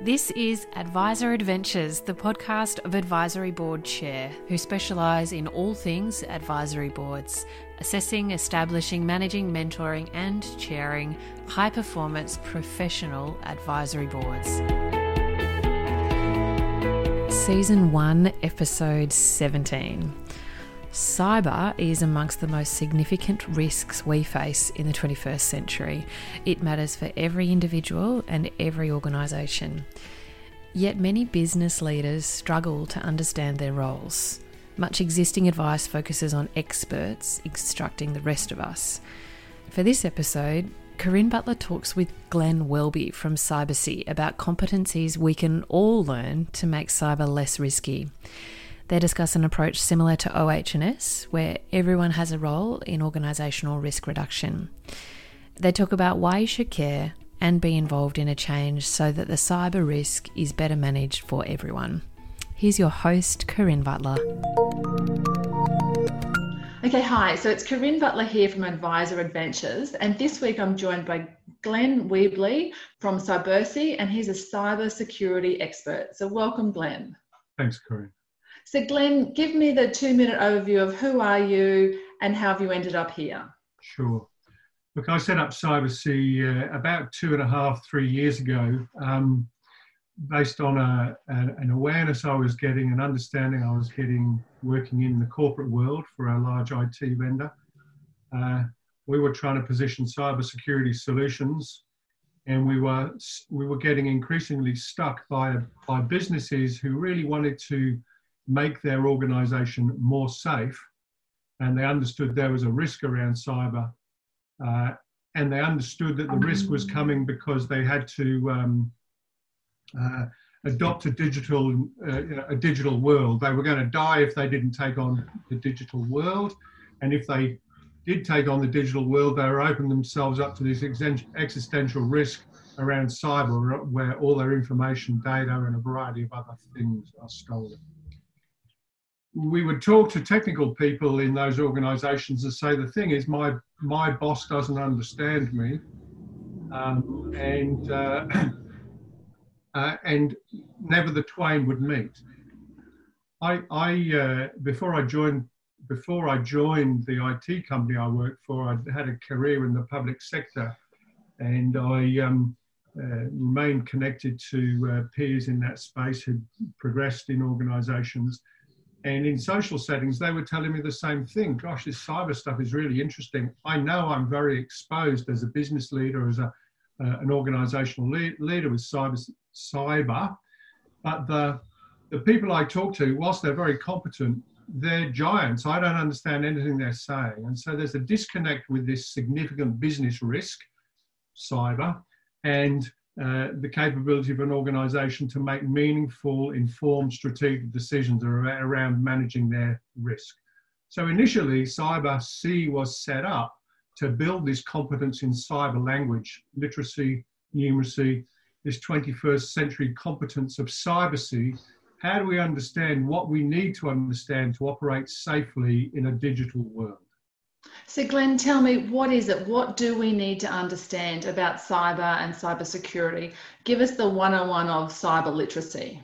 This is Advisor Adventures, the podcast of Advisory Board Chair, who specialise in all things advisory boards, assessing, establishing, managing, mentoring, and chairing high performance professional advisory boards. Season 1, Episode 17. Cyber is amongst the most significant risks we face in the 21st century. It matters for every individual and every organisation. Yet many business leaders struggle to understand their roles. Much existing advice focuses on experts instructing the rest of us. For this episode, Corinne Butler talks with Glenn Welby from Cybercy about competencies we can all learn to make cyber less risky. They discuss an approach similar to OH&S, where everyone has a role in organisational risk reduction. They talk about why you should care and be involved in a change so that the cyber risk is better managed for everyone. Here's your host, Corinne Butler. Okay, hi. So it's Corinne Butler here from Advisor Adventures, and this week I'm joined by Glenn Welby from Cybercy, and he's a cyber security expert. So welcome, Glenn. Thanks, Corinne. So, Glenn, give me the two minute overview of who are you and how have you ended up here? Sure. Look, I set up Cybercy uh, about two and a half, three years ago, um, based on a, a, an awareness I was getting, an understanding I was getting working in the corporate world for a large IT vendor. Uh, we were trying to position cybersecurity solutions, and we were we were getting increasingly stuck by by businesses who really wanted to make their organization more safe. And they understood there was a risk around cyber. Uh, and they understood that the risk was coming because they had to um, uh, adopt a digital, uh, a digital world. They were going to die if they didn't take on the digital world. And if they did take on the digital world, they were opening themselves up to this existential risk around cyber, where all their information, data, and a variety of other things are stolen we would talk to technical people in those organizations and say the thing is my my boss doesn't understand me. Um, and uh, uh, and never the twain would meet. I i uh, before i joined before i joined the it company i worked for i had a career in the public sector. And i um, uh, remained connected to uh, peers in that space who progressed in organizations and in social settings, they were telling me the same thing. Gosh, this cyber stuff is really interesting. I know I'm very exposed as a business leader, as a, uh, an organizational leader with cyber, cyber, but the, the people I talk to, whilst they're very competent, they're giants. I don't understand anything they're saying. And so there's a disconnect with this significant business risk, cyber, and uh, the capability of an organization to make meaningful, informed, strategic decisions around managing their risk. So initially, Cybercy was set up to build this competence in cyber language, literacy, numeracy, this 21st century competence of Cyber C. How do we understand what we need to understand to operate safely in a digital world? So, Glenn, tell me what is it? What do we need to understand about cyber and cyber security? Give us the 101 of cyber literacy.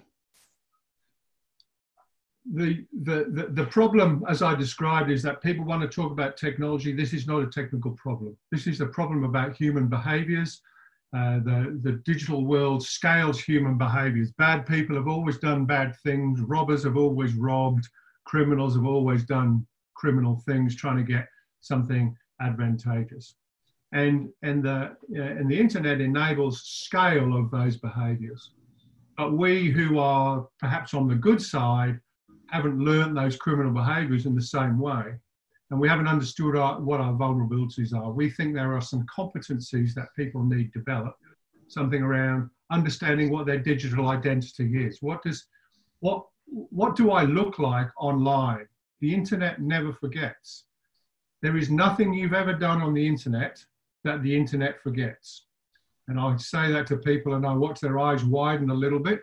The, the, the, the problem, as I described, is that people want to talk about technology. This is not a technical problem. This is a problem about human behaviors. Uh, the, the digital world scales human behaviors. Bad people have always done bad things. Robbers have always robbed. Criminals have always done criminal things, trying to get something advantageous. And, and, the, uh, and the internet enables scale of those behaviors. But we who are perhaps on the good side haven't learned those criminal behaviors in the same way. And we haven't understood our, what our vulnerabilities are. We think there are some competencies that people need develop, something around understanding what their digital identity is. What does, what, what do I look like online? The internet never forgets. There is nothing you've ever done on the internet that the internet forgets. And I say that to people, and I watch their eyes widen a little bit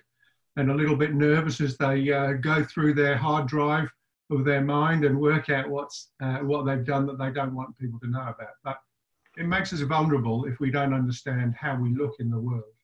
and a little bit nervous as they uh, go through their hard drive of their mind and work out what's, uh, what they've done that they don't want people to know about. But it makes us vulnerable if we don't understand how we look in the world.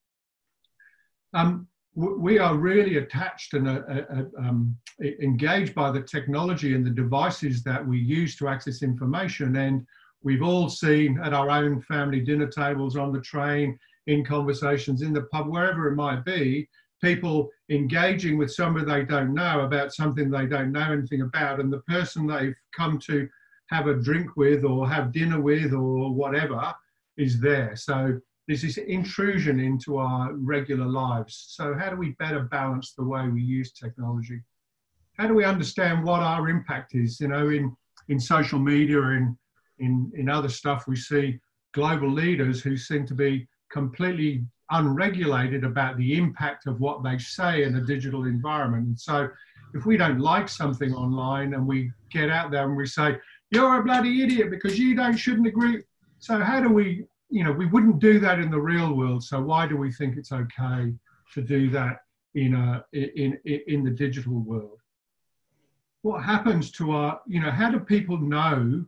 Um, we are really attached and uh, uh, uh, um, engaged by the technology and the devices that we use to access information. And we've all seen at our own family dinner tables, on the train, in conversations, in the pub, wherever it might be, people engaging with somebody they don't know about something they don't know anything about. And the person they've come to have a drink with or have dinner with or whatever is there. So there's this intrusion into our regular lives. So, how do we better balance the way we use technology? How do we understand what our impact is? You know, in, in social media and in, in other stuff, we see global leaders who seem to be completely unregulated about the impact of what they say in a digital environment. And so, if we don't like something online and we get out there and we say, you're a bloody idiot because you don't shouldn't agree. So how do we you know, we wouldn't do that in the real world. So why do we think it's okay to do that in a in in, the digital world? What happens to our, you know, how do people know?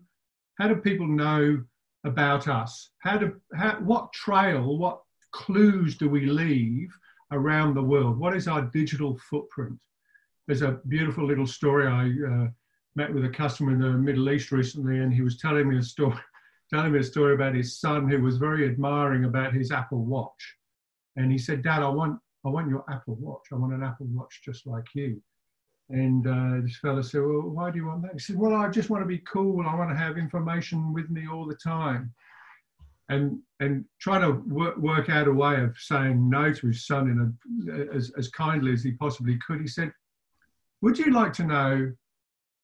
How do people know about us? How do how, what trail, what clues do we leave around the world? What is our digital footprint? There's a beautiful little story. I uh, met with a customer in the Middle East recently, and he was telling me a story telling me a story about his son who was very admiring about his Apple Watch. And he said, Dad, I want, I want your Apple Watch. I want an Apple Watch just like you. And uh, this fellow said, Well, why do you want that? He said, Well, I just want to be cool. I want to have information with me all the time. And, and trying to work, work out a way of saying no to his son in a, as, as kindly as he possibly could, he said, Would you like to know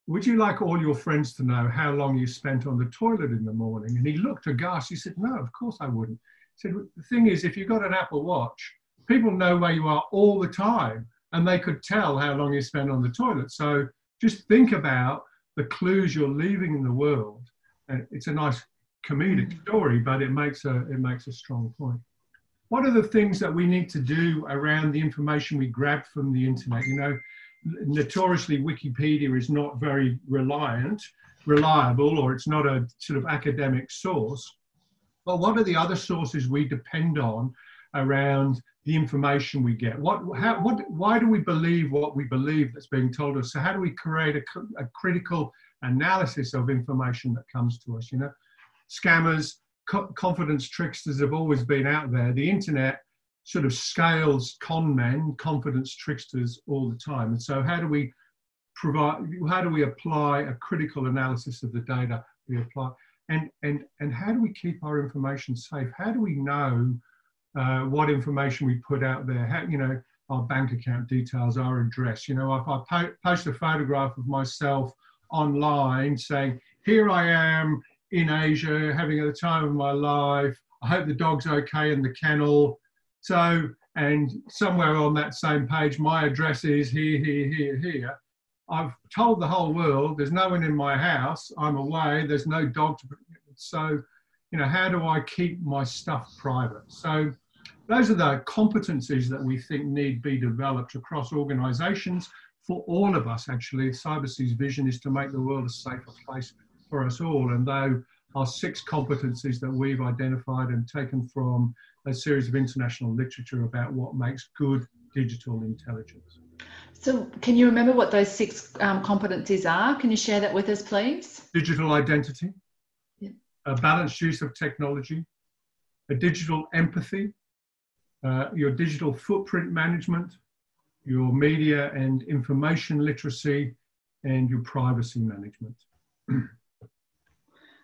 would you like all your friends to know how long you spent on the toilet in the morning? And he looked aghast. He said, No, of course I wouldn't. He said, The thing is, if you've got an Apple Watch, people know where you are all the time and they could tell how long you spend on the toilet. So just think about the clues you're leaving in the world. And it's a nice comedic mm. story, but it makes a, it makes a strong point. What are the things that we need to do around the information we grab from the internet? You know, notoriously Wikipedia is not very reliant, reliable, or it's not a sort of academic source. But what are the other sources we depend on around the information we get? What, how, what, why do we believe what we believe that's being told us? So how do we create a, a critical analysis of information that comes to us? You know, scammers, co confidence tricksters have always been out there. The internet sort of scales con men, confidence tricksters all the time. And so how do we provide, how do we apply a critical analysis of the data we apply? And, and, and how do we keep our information safe? How do we know uh, what information we put out there? How, you know, our bank account details, our address. You know, if I po post a photograph of myself online saying, here I am in Asia having the time of my life, I hope the dog's okay in the kennel, so, and somewhere on that same page, my address is here, here, here, here. I've told the whole world there's no one in my house, I'm away, there's no dog to. So, you know, how do I keep my stuff private? So, those are the competencies that we think need be developed across organizations for all of us, actually. Cybercy's vision is to make the world a safer place for us all. And though are six competencies that we've identified and taken from a series of international literature about what makes good digital intelligence. So, can you remember what those six um, competencies are? Can you share that with us, please? Digital identity, yeah. a balanced use of technology, a digital empathy, uh, your digital footprint management, your media and information literacy, and your privacy management.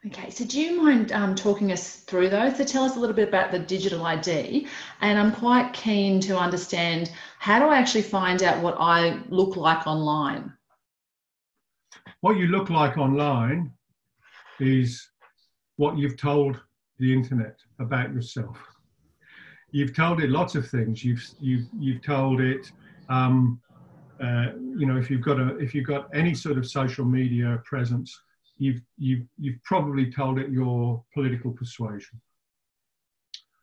Okay, so do you mind um, talking us through those? So tell us a little bit about the digital ID, and I'm quite keen to understand how do I actually find out what I look like online? What you look like online is what you've told the internet about yourself. You've told it lots of things. You've you've you've told it, um, uh, you know, if you've got a if you've got any sort of social media presence you've, you've, you've probably told it your political persuasion.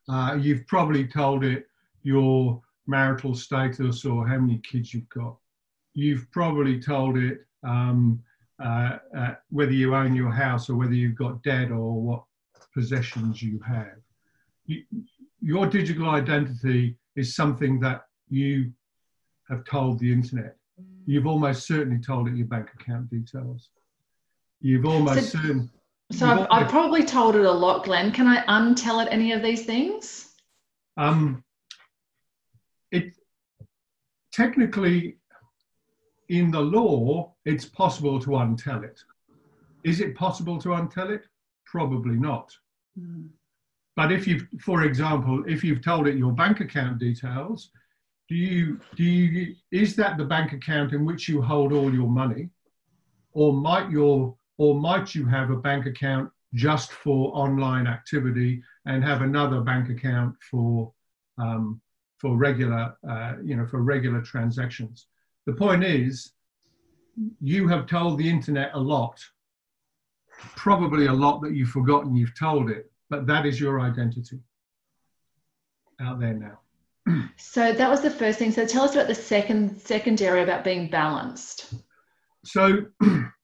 Uh, you've probably told it your marital status or how many kids you've got. You've probably told it um, uh, uh, whether you own your house or whether you've got debt or what possessions you have. You, your digital identity is something that you have told the internet, you've almost certainly told it your bank account details. You've almost so. So I've, I've, probably told it a lot, Glenn. Can I untell it any of these things? Um, it technically, in the law, it's possible to untell it. Is it possible to untell it? Probably not. Mm. But if you've, for example, if you've told it your bank account details, do you do you is that the bank account in which you hold all your money, or might your or might you have a bank account just for online activity and have another bank account for um, for regular uh, you know for regular transactions? The point is, you have told the internet a lot, probably a lot that you've forgotten you've told it, but that is your identity out there now so that was the first thing. So tell us about the second second area about being balanced. So,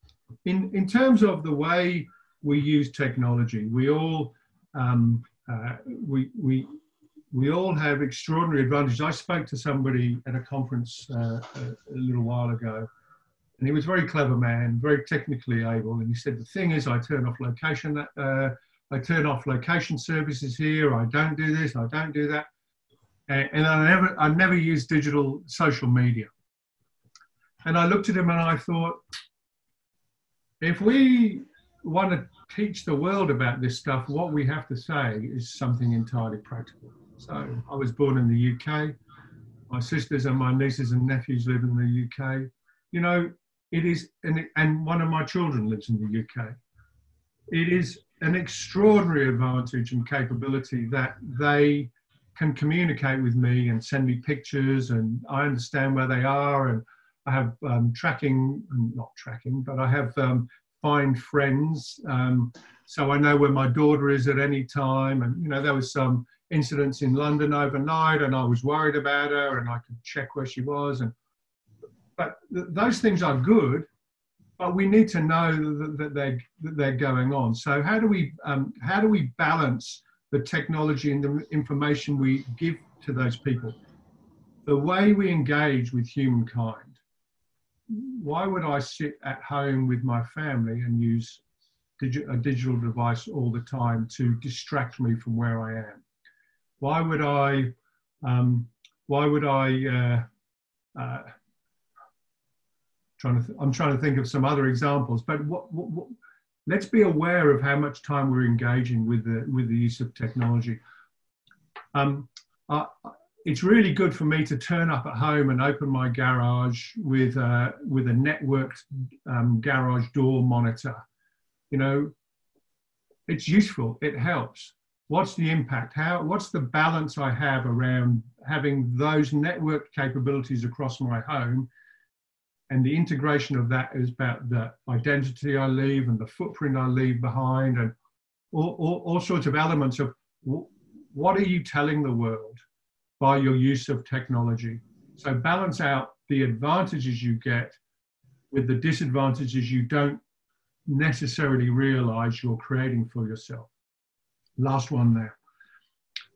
in in terms of the way we use technology, we all um, uh, we we we all have extraordinary advantages. I spoke to somebody at a conference uh, a, a, little while ago, and he was a very clever man, very technically able. And he said, "The thing is, I turn off location. Uh, I turn off location services here. I don't do this. I don't do that." and I never, I never used digital social media. And I looked at him and I thought, if we want to teach the world about this stuff, what we have to say is something entirely practical. So I was born in the UK. My sisters and my nieces and nephews live in the UK. You know, it is, and, and one of my children lives in the UK. It is an extraordinary advantage and capability that they can communicate with me and send me pictures, and I understand where they are, and I have um, tracking, not tracking, but I have um, find friends, um, so I know where my daughter is at any time. And you know, there was some incidents in London overnight, and I was worried about her, and I could check where she was. And but th- those things are good, but we need to know that, that they're that they're going on. So how do we um, how do we balance the technology and the information we give to those people, the way we engage with humankind. Why would I sit at home with my family and use digi- a digital device all the time to distract me from where I am? Why would I? Um, why would I? Uh, uh, trying to th- I'm trying to think of some other examples, but what, what, what let's be aware of how much time we're engaging with the with the use of technology. Um, uh, it's really good for me to turn up at home and open my garage with uh, with a networked um, garage door monitor. You know, it's useful. It helps. What's the impact? How? What's the balance I have around having those networked capabilities across my home and the integration of that is about the identity I leave and the footprint I leave behind and all, all, all sorts of elements of what are you telling the world by your use of technology. So balance out the advantages you get with the disadvantages you don't necessarily realize you're creating for yourself. Last one there.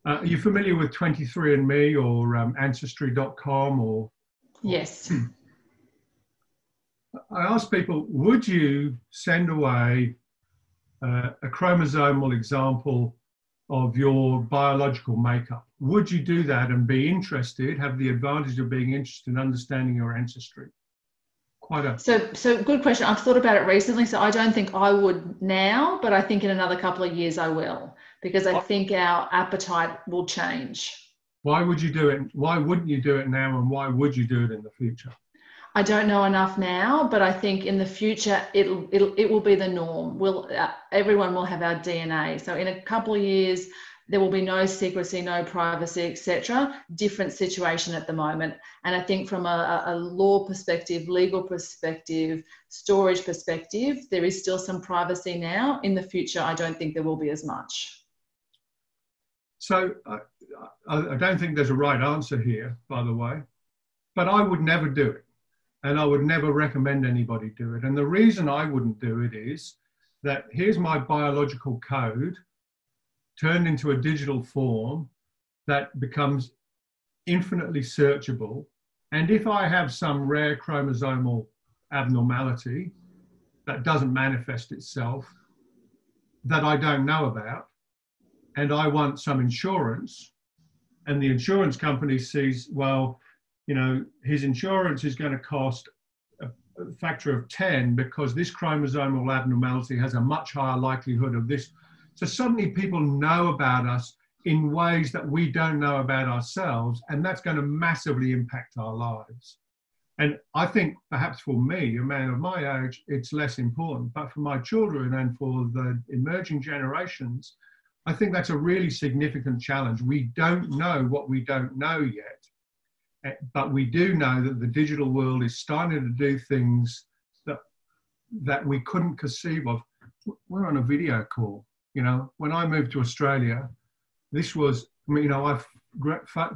Uh, are you familiar with 23andMe or um, Ancestry.com or? Yes. I ask people, would you send away uh, a chromosomal example of your biological makeup? Would you do that and be interested, have the advantage of being interested in understanding your ancestry? Quite a so so good question. I've thought about it recently, so I don't think I would now, but I think in another couple of years I will because I think our appetite will change. Why would you do it? Why wouldn't you do it now, and why would you do it in the future? I don't know enough now, but I think in the future it'll, it'll it will be the norm. Will uh, everyone will have our DNA. So in a couple of years, there will be no secrecy, no privacy, etc. Different situation at the moment, and I think from a, a law perspective, legal perspective, storage perspective, there is still some privacy now. In the future, I don't think there will be as much. So I, I don't think there's a right answer here, by the way, but I would never do it and I would never recommend anybody do it. And the reason I wouldn't do it is that here's my biological code turned into a digital form that becomes infinitely searchable And if I have some rare chromosomal abnormality that doesn't manifest itself, that I don't know about, and I want some insurance, and the insurance company sees, well, you know, his insurance is going to cost a factor of 10 because this chromosomal abnormality has a much higher likelihood of this. So suddenly people know about us in ways that we don't know about ourselves, and that's going to massively impact our lives. And I think perhaps for me, a man of my age, it's less important. But for my children and for the emerging generations, I think that's a really significant challenge. We don't know what we don't know yet. Eh, but we do know that the digital world is starting to do things that that we couldn't conceive of. We're on a video call. You know, when I moved to Australia, this was, you know, I've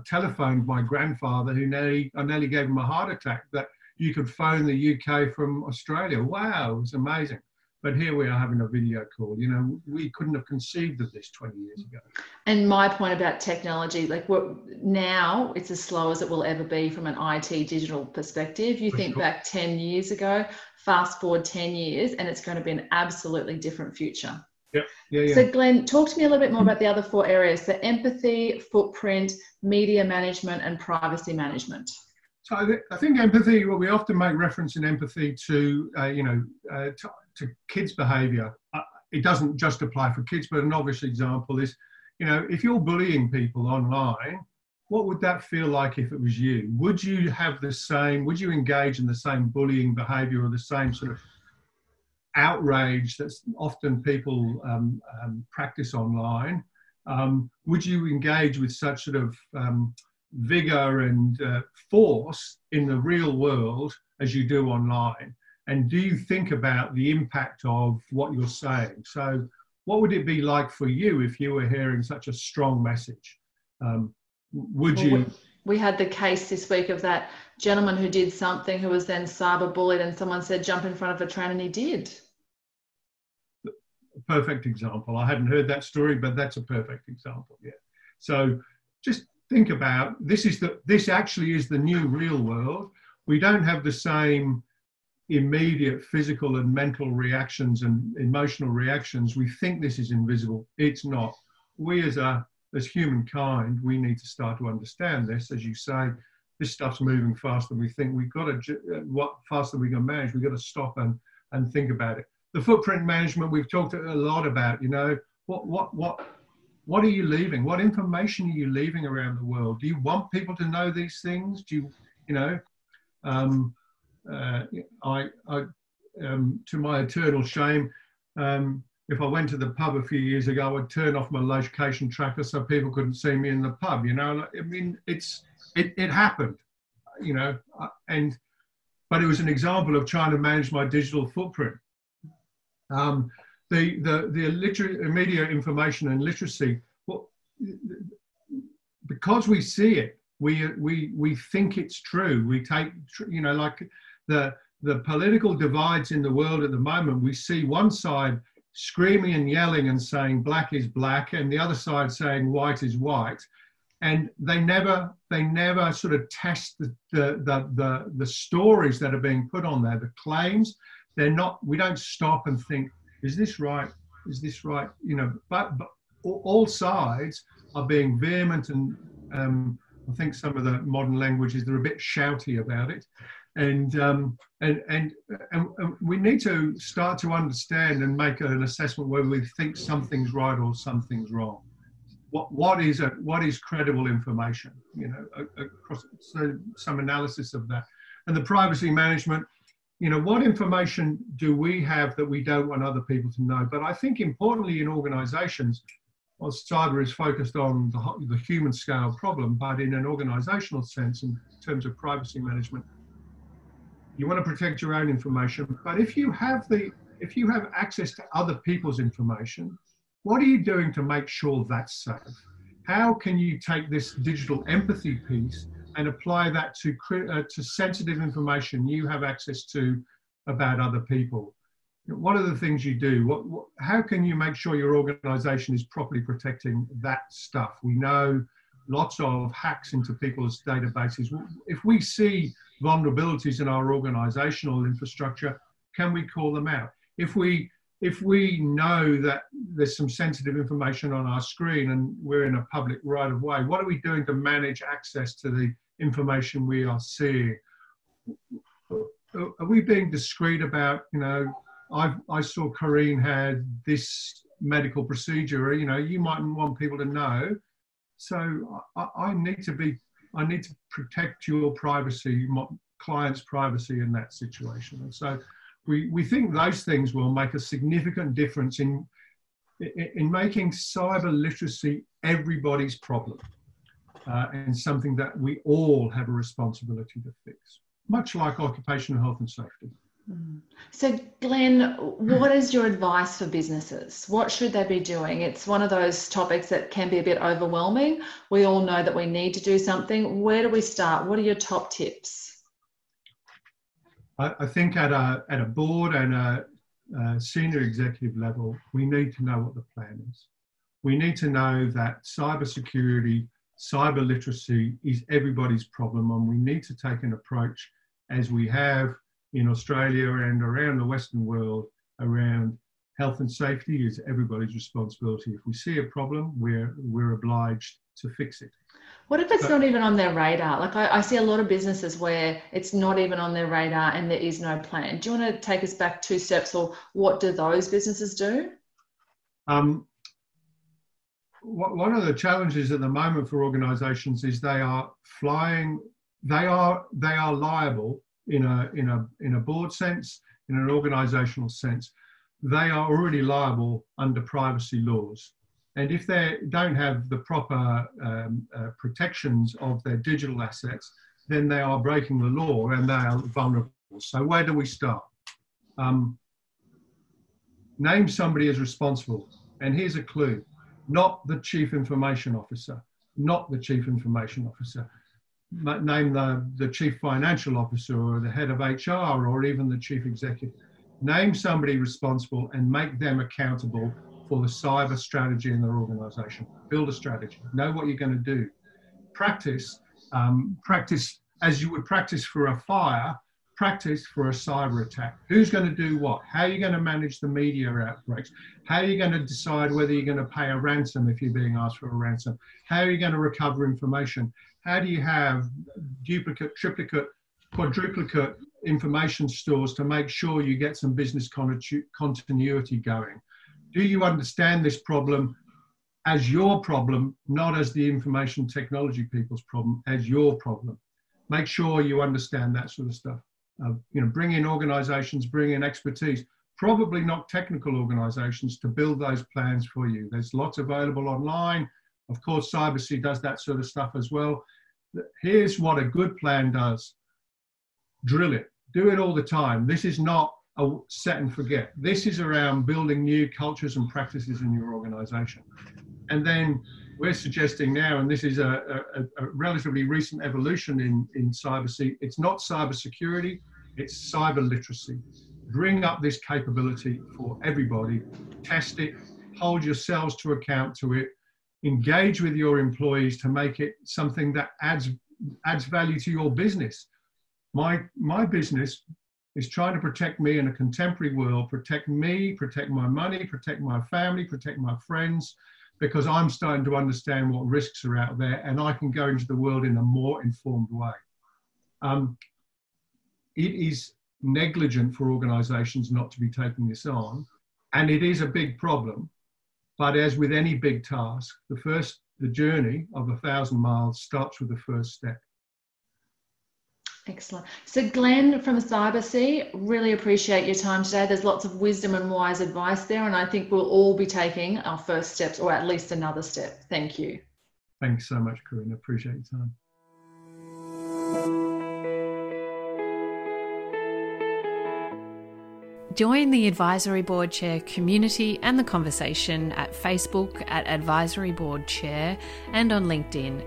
telephoned my grandfather who nearly, I nearly gave him a heart attack that you could phone the UK from Australia. Wow, it was amazing. But here we are having a video call. You know, we couldn't have conceived of this 20 years ago. And my point about technology, like what now it's as slow as it will ever be from an IT digital perspective. You think back 10 years ago, fast forward 10 years, and it's going to be an absolutely different future. Yeah, yeah, yeah. So, Glenn, talk to me a little bit more about the other four areas: the empathy, footprint, media management, and privacy management. So, I, th- I think empathy. Well, we often make reference in empathy to, uh, you know, uh, to, to, kids' behaviour. Uh, it doesn't just apply for kids, but an obvious example is, you know, if you're bullying people online, what would that feel like if it was you? Would you have the same? Would you engage in the same bullying behaviour or the same sort of outrage that often people um, um, practice online. Um, would you engage with such sort of um, vigor and uh, force in the real world as you do online? And do you think about the impact of what you're saying? So, what would it be like for you if you were hearing such a strong message? Um, would well, you? We had the case this week of that gentleman who did something who was then cyber bullied, and someone said, jump in front of a train, and he did perfect example. I hadn't heard that story, but that's a perfect example. Yeah. So just think about this is the this actually is the new real world. We don't have the same immediate physical and mental reactions and emotional reactions. We think this is invisible. It's not. We as a as humankind, we need to start to understand this. As you say, this stuff's moving faster than we think. We've got to uh, what faster we can manage. We've got to stop and and think about it the footprint management we've talked a lot about. You know, what what what what are you leaving? What information are you leaving around the world? Do you want people to know these things? Do you you know? Um, uh, I, I um, to my eternal shame, um, if I went to the pub a few years ago, I would turn off my location tracker so people couldn't see me in the pub. You know, I mean, it's it, it happened, you know, uh, and but it was an example of trying to manage my digital footprint. Um, the, the, the liter- media information and literacy, because we see it, we, we, we think it's true. We take, you know, like the, the political divides in the world at the moment, we see one side screaming and yelling and saying black is black and the other side saying white is white and they never they never sort of test the the the, the, the stories that are being put on there the claims they're not we don't stop and think is this right is this right you know but, but all sides are being vehement and um, I think some of the modern languages they're a bit shouty about it, and um, and, and and we need to start to understand and make an assessment whether we think something's right or something's wrong. What what is a, what is credible information? You know, across so some analysis of that, and the privacy management you know, what information do we have that we don't want other people to know? But I think importantly in organizations, well, cyber is focused on the, the human scale problem, but in an organizational sense, in terms of privacy management, you want to protect your own information. But if you have the, if you have access to other people's information, what are you doing to make sure that's safe? How can you take this digital empathy piece and apply that to, uh, to sensitive information you have access to about other people. What are the things you do? What, what, how can you make sure your organization is properly protecting that stuff? We know lots of hacks into people's databases. If we see vulnerabilities in our organizational infrastructure, can we call them out? If we if we know that there's some sensitive information on our screen and we're in a public right of way, what are we doing to manage access to the information we are seeing? Are we being discreet about, you know, i I saw Corinne had this medical procedure, you know, you mightn't want people to know. So I, I need to be, I need to protect your privacy, my client's privacy in that situation. And so we, we think those things will make a significant difference in, in making cyber literacy everybody's problem uh, and something that we all have a responsibility to fix, much like occupational health and safety. Mm. So, Glenn, what is your advice for businesses? What should they be doing? It's one of those topics that can be a bit overwhelming. We all know that we need to do something. Where do we start? What are your top tips? I, I think at a, at a board and a, a senior executive level, we need to know what the plan is. We need to know that cybersecurity, cyber literacy is everybody's problem, and we need to take an approach as we have in Australia and around the Western world around health and safety is everybody's responsibility. If we see a problem, we're, we're obliged to fix it. What if it's not even on their radar? Like I, I, see a lot of businesses where it's not even on their radar and there is no plan. Do you want to take us back two steps or what do those businesses do? Um, one of the challenges at the moment for organizations is they are flying, they are, they are liable in a, in a, in a board sense, in an organizational sense. They are already liable under privacy laws. And if they don't have the proper um, uh, protections of their digital assets, then they are breaking the law and they are vulnerable. So, where do we start? Um, name somebody as responsible. And here's a clue not the chief information officer, not the chief information officer. Name the, the chief financial officer or the head of HR or even the chief executive. Name somebody responsible and make them accountable for the cyber strategy in their organization. Build a strategy, know what you're going to do. Practice, um, practice as you would practice for a fire, practice for a cyber attack. Who's going to do what? How are you going to manage the media outbreaks? How are you going to decide whether you're going to pay a ransom if you're being asked for a ransom? How are you going to recover information? How do you have duplicate, triplicate, quadruplicate information stores to make sure you get some business continuity going? do you understand this problem as your problem, not as the information technology people's problem, as your problem? Make sure you understand that sort of stuff. Uh, you know, bring in organizations, bring in expertise, probably not technical organizations to build those plans for you. There's lots available online. Of course, Cybercy does that sort of stuff as well. Here's what a good plan does. Drill it. Do it all the time. This is not a set and forget. This is around building new cultures and practices in your organization. And then we're suggesting now, and this is a, a, a relatively recent evolution in, in cyber, it's not cyber security, it's cyber literacy. Bring up this capability for everybody, test it, hold yourselves to account to it, engage with your employees to make it something that adds adds value to your business. My my business is trying to protect me in a contemporary world, protect me, protect my money, protect my family, protect my friends, because I'm starting to understand what risks are out there and I can go into the world in a more informed way. Um, it is negligent for organizations not to be taking this on, and it is a big problem. But as with any big task, the first, the journey of a thousand miles starts with the first step. Excellent. So, Glenn from Cybercy, really appreciate your time today. There's lots of wisdom and wise advice there, and I think we'll all be taking our first steps or at least another step. Thank you. Thanks so much, Corinne. Appreciate your time. Join the Advisory Board Chair community and the conversation at Facebook at Advisory Board Chair and on LinkedIn.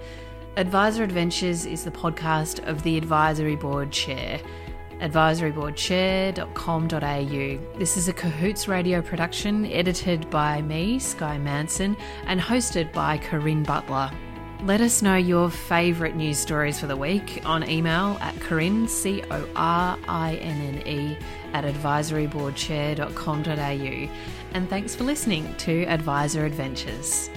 Advisor Adventures is the podcast of the Advisory Board Chair. advisoryboardchair.com.au. This is a Cahoots radio production edited by me, Skye Manson, and hosted by Corinne Butler. Let us know your favourite news stories for the week on email at Corinne, C O R I N N E, at advisoryboardchair.com.au. And thanks for listening to Advisor Adventures.